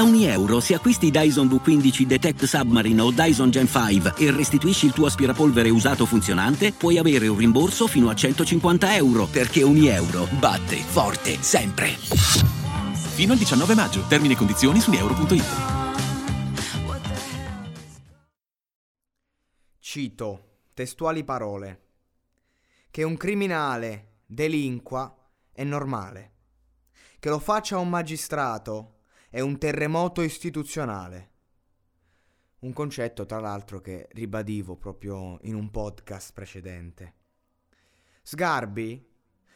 Da ogni euro, se acquisti Dyson V15 Detect Submarine o Dyson Gen 5 e restituisci il tuo aspirapolvere usato funzionante, puoi avere un rimborso fino a 150 euro, perché ogni euro batte forte sempre. Fino al 19 maggio. Termini e condizioni su euro.it. Cito testuali parole. Che un criminale delinqua è normale. Che lo faccia un magistrato è un terremoto istituzionale. Un concetto, tra l'altro, che ribadivo proprio in un podcast precedente. Sgarbi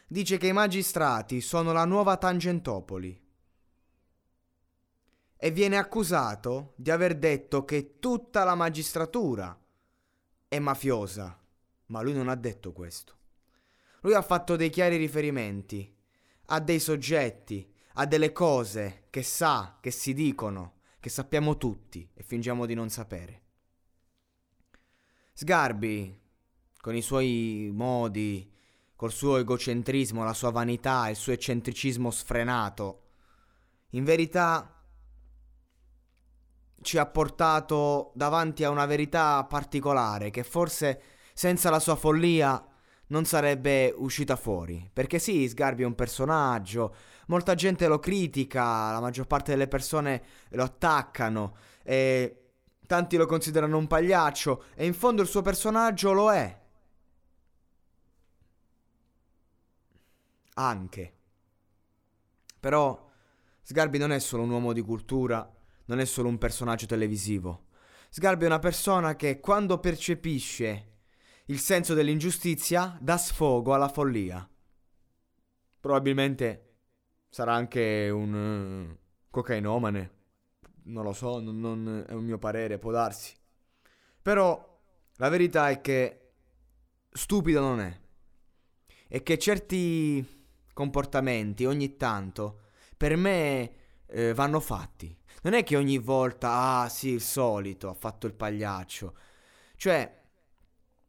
dice che i magistrati sono la nuova Tangentopoli e viene accusato di aver detto che tutta la magistratura è mafiosa, ma lui non ha detto questo. Lui ha fatto dei chiari riferimenti a dei soggetti ha delle cose che sa, che si dicono, che sappiamo tutti e fingiamo di non sapere. Sgarbi, con i suoi modi, col suo egocentrismo, la sua vanità, il suo eccentricismo sfrenato, in verità ci ha portato davanti a una verità particolare che forse senza la sua follia non sarebbe uscita fuori. Perché sì, Sgarbi è un personaggio, molta gente lo critica, la maggior parte delle persone lo attaccano, e tanti lo considerano un pagliaccio, e in fondo il suo personaggio lo è. Anche. Però Sgarbi non è solo un uomo di cultura, non è solo un personaggio televisivo. Sgarbi è una persona che quando percepisce il senso dell'ingiustizia dà sfogo alla follia. Probabilmente sarà anche un uh, cocainomane, non lo so, non, non è un mio parere, può darsi. Però la verità è che stupido non è. E che certi comportamenti ogni tanto per me eh, vanno fatti. Non è che ogni volta, ah sì, il solito, ha fatto il pagliaccio. Cioè,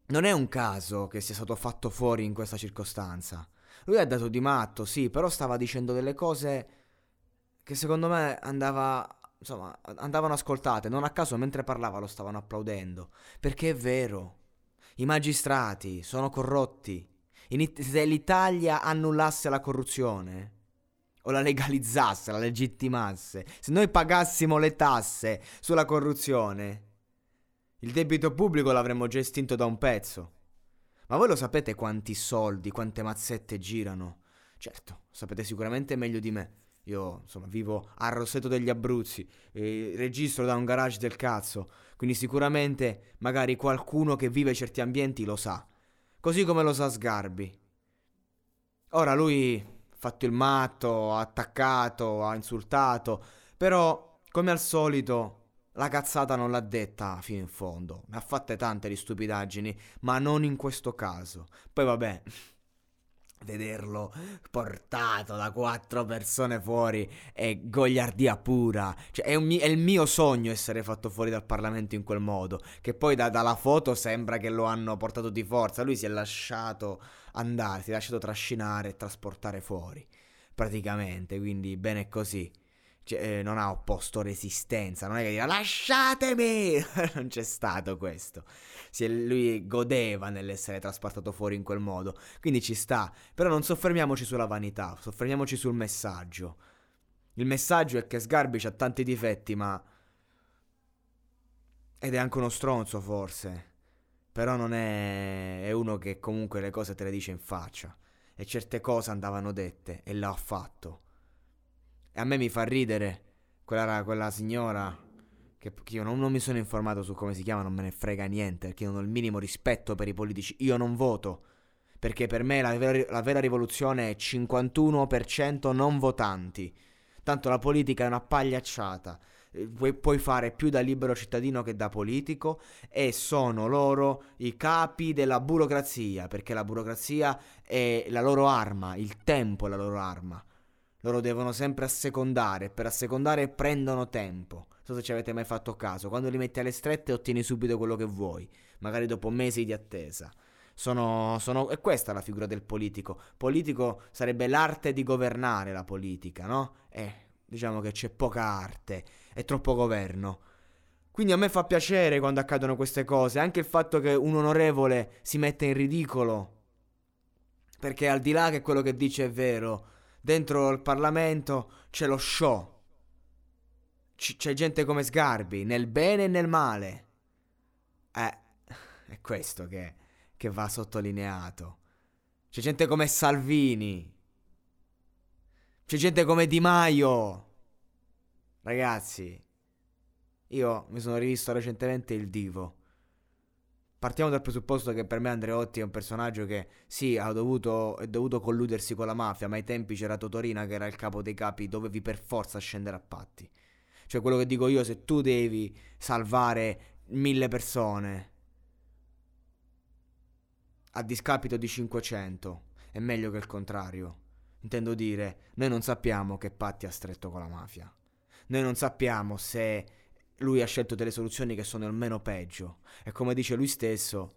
non è un caso che sia stato fatto fuori in questa circostanza. Lui ha dato di matto, sì, però stava dicendo delle cose che secondo me andava, insomma, andavano ascoltate. Non a caso mentre parlava lo stavano applaudendo. Perché è vero. I magistrati sono corrotti. It- se l'Italia annullasse la corruzione o la legalizzasse, la legittimasse, se noi pagassimo le tasse sulla corruzione, il debito pubblico l'avremmo già estinto da un pezzo. Ma voi lo sapete quanti soldi, quante mazzette girano? Certo, sapete sicuramente meglio di me. Io, insomma, vivo a Rosseto degli Abruzzi, e registro da un garage del cazzo, quindi sicuramente magari qualcuno che vive certi ambienti lo sa. Così come lo sa Sgarbi. Ora lui ha fatto il matto, ha attaccato, ha insultato, però, come al solito, la cazzata non l'ha detta fino in fondo. Ne ha fatte tante di stupidaggini, ma non in questo caso. Poi vabbè, vederlo portato da quattro persone fuori è gogliardia pura. Cioè, è, mi- è, il mio sogno essere fatto fuori dal Parlamento in quel modo. Che poi da- dalla foto sembra che lo hanno portato di forza. Lui si è lasciato andare, si è lasciato trascinare e trasportare fuori. Praticamente, quindi bene così cioè, eh, non ha opposto resistenza, non è che dirà lasciatemi, non c'è stato questo. Se lui godeva nell'essere trasportato fuori in quel modo, quindi ci sta. Però non soffermiamoci sulla vanità, soffermiamoci sul messaggio. Il messaggio è che Sgarbi ha tanti difetti, ma... Ed è anche uno stronzo forse. Però non è... è uno che comunque le cose te le dice in faccia. e certe cose andavano dette e l'ha fatto. E a me mi fa ridere quella, quella signora che, che io non, non, mi sono informato su come si chiama, non me ne frega niente, perché non ho il minimo rispetto per i politici. Io non voto, perché per me la vera, la vera rivoluzione è 51% non votanti. Tanto la politica è una pagliacciata. Eh, puoi, puoi, fare più da libero cittadino che da politico e sono loro i capi della burocrazia, perché la burocrazia è la loro arma, il tempo è la loro arma. Loro devono sempre assecondare, per assecondare prendono tempo. Non so se ci avete mai fatto caso, quando li metti alle strette ottieni subito quello che vuoi, magari dopo mesi di attesa. Sono, sono, è questa la figura del politico. Politico sarebbe l'arte di governare la politica, no? Eh, diciamo che c'è poca arte, è troppo governo. Quindi a me fa piacere quando accadono queste cose, anche il fatto che un onorevole si mette in ridicolo. Perché al di là che quello che dice è vero, dentro il Parlamento c'è lo show. C- c'è gente come Sgarbi, nel bene e nel male. Eh, è questo che, che va sottolineato. C'è gente come Salvini. C'è gente come Di Maio. Ragazzi, io mi sono rivisto recentemente il Divo. Partiamo dal presupposto che per me Andreotti è un personaggio che sì, ha dovuto, è dovuto colludersi con la mafia, ma ai tempi c'era Totorina che era il capo dei capi, dovevi per forza scendere a patti. Cioè quello che dico io, se tu devi salvare mille persone a discapito di 500, è meglio che il contrario. Intendo dire, noi non sappiamo che patti ha stretto con la mafia. Noi non sappiamo se lui ha scelto delle soluzioni che sono il meno peggio. E come dice lui stesso,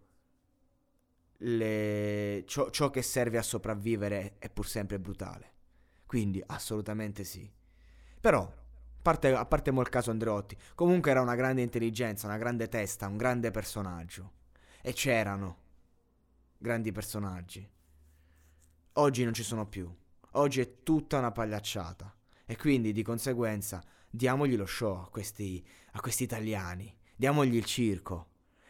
le... ciò, ciò, che serve a sopravvivere è pur sempre brutale. Quindi assolutamente sì. Però, parte, a parte il caso Andreotti, comunque era una grande intelligenza, una grande testa, un grande personaggio. E c'erano grandi personaggi. Oggi non ci sono più. Oggi è tutta una pagliacciata. E quindi di conseguenza diamogli lo show a questi, a questi italiani, diamogli il circo.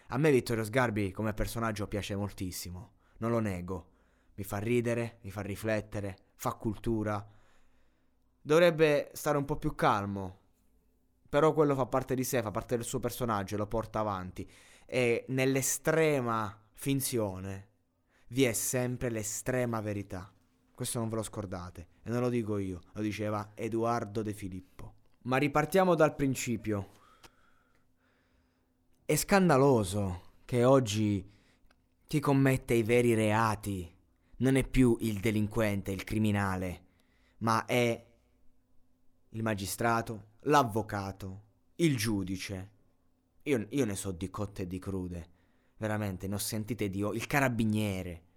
A me Vittorio Sgarbi come personaggio piace moltissimo, non lo nego. Mi fa ridere, mi fa riflettere, fa cultura. Dovrebbe stare un po' più calmo, però quello fa parte di sé, fa parte del suo personaggio e lo porta avanti. E nell'estrema finzione vi è sempre l'estrema verità. Questo non ve lo scordate, e non lo dico io, lo diceva Edoardo De Filippo. Ma ripartiamo dal principio. È scandaloso che oggi chi commette i veri reati non è più il delinquente, il criminale, ma è il magistrato, l'avvocato, il giudice. Io, io ne so di cotte e di crude, veramente, ne ho sentite di... il carabiniere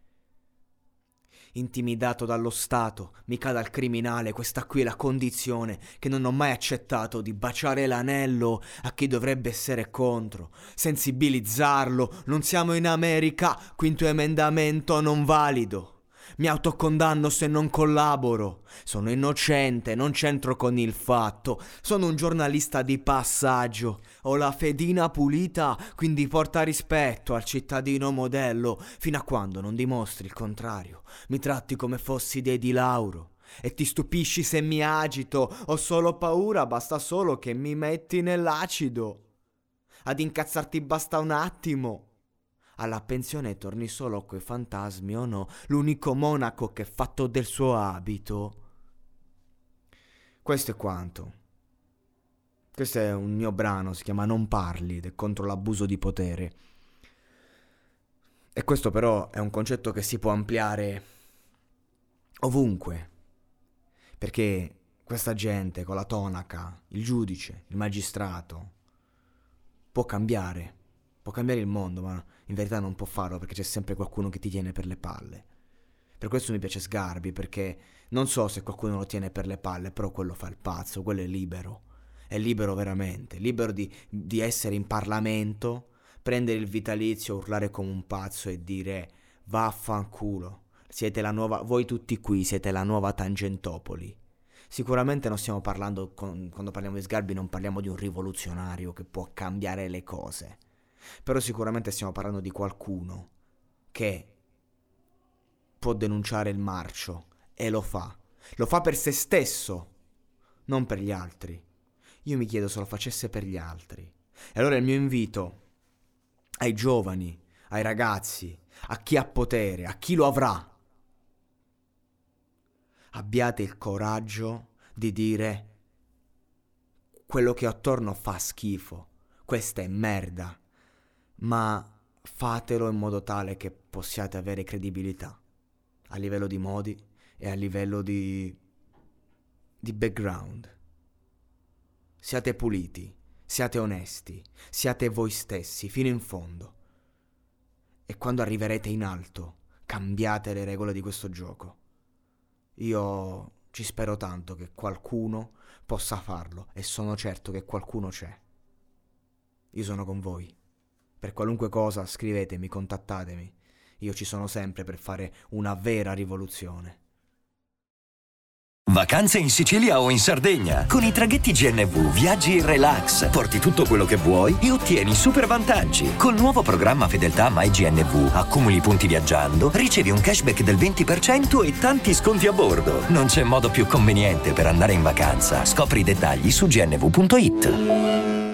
intimidato dallo Stato, mica dal criminale, questa qui è la condizione che non ho mai accettato di baciare l'anello a chi dovrebbe essere contro, sensibilizzarlo, non siamo in America, quinto emendamento non valido. Mi autocondanno se non collaboro. Sono innocente, non c'entro con il fatto. Sono un giornalista di passaggio. Ho la fedina pulita, quindi porta rispetto al cittadino modello, fino a quando non dimostri il contrario. Mi tratti come fossi dei di Lauro. E ti stupisci se mi agito, ho solo paura, basta solo che mi metti nell'acido. Ad incazzarti basta un attimo alla pensione torni solo coi fantasmi o no, l'unico monaco che è fatto del suo abito. Questo è quanto. Questo è un mio brano, si chiama Non parli ed è contro l'abuso di potere. E questo però è un concetto che si può ampliare ovunque. Perché questa gente con la tonaca, il giudice, il magistrato, può cambiare Può cambiare il mondo, ma in verità non può farlo perché c'è sempre qualcuno che ti tiene per le palle. Per questo mi piace Sgarbi, perché non so se qualcuno lo tiene per le palle, però quello fa il pazzo, quello è libero. È libero veramente, libero di, di essere in Parlamento, prendere il vitalizio, urlare come un pazzo e dire vaffanculo. Siete la nuova, voi tutti qui siete la nuova Tangentopoli. Sicuramente non stiamo parlando, con, quando parliamo di Sgarbi, non parliamo di un rivoluzionario che può cambiare le cose. Però sicuramente stiamo parlando di qualcuno che può denunciare il marcio e lo fa. Lo fa per se stesso, non per gli altri. Io mi chiedo se lo facesse per gli altri. E allora il mio invito ai giovani, ai ragazzi, a chi ha potere, a chi lo avrà, abbiate il coraggio di dire quello che ho attorno fa schifo, questa è merda, ma fatelo in modo tale che possiate avere credibilità a livello di modi e a livello di, di background. Siate puliti, siate onesti, siate voi stessi fino in fondo. E quando arriverete in alto, cambiate le regole di questo gioco. Io ci spero tanto che qualcuno possa farlo e sono certo che qualcuno c'è. Io sono con voi. Per qualunque cosa scrivetemi, contattatemi. Io ci sono sempre per fare una vera rivoluzione. Vacanze in Sicilia o in Sardegna. Con i traghetti GNV viaggi in relax, porti tutto quello che vuoi e ottieni super vantaggi. Col nuovo programma Fedeltà MyGNV accumuli punti viaggiando, ricevi un cashback del 20% e tanti sconti a bordo. Non c'è modo più conveniente per andare in vacanza. Scopri i dettagli su gnv.it.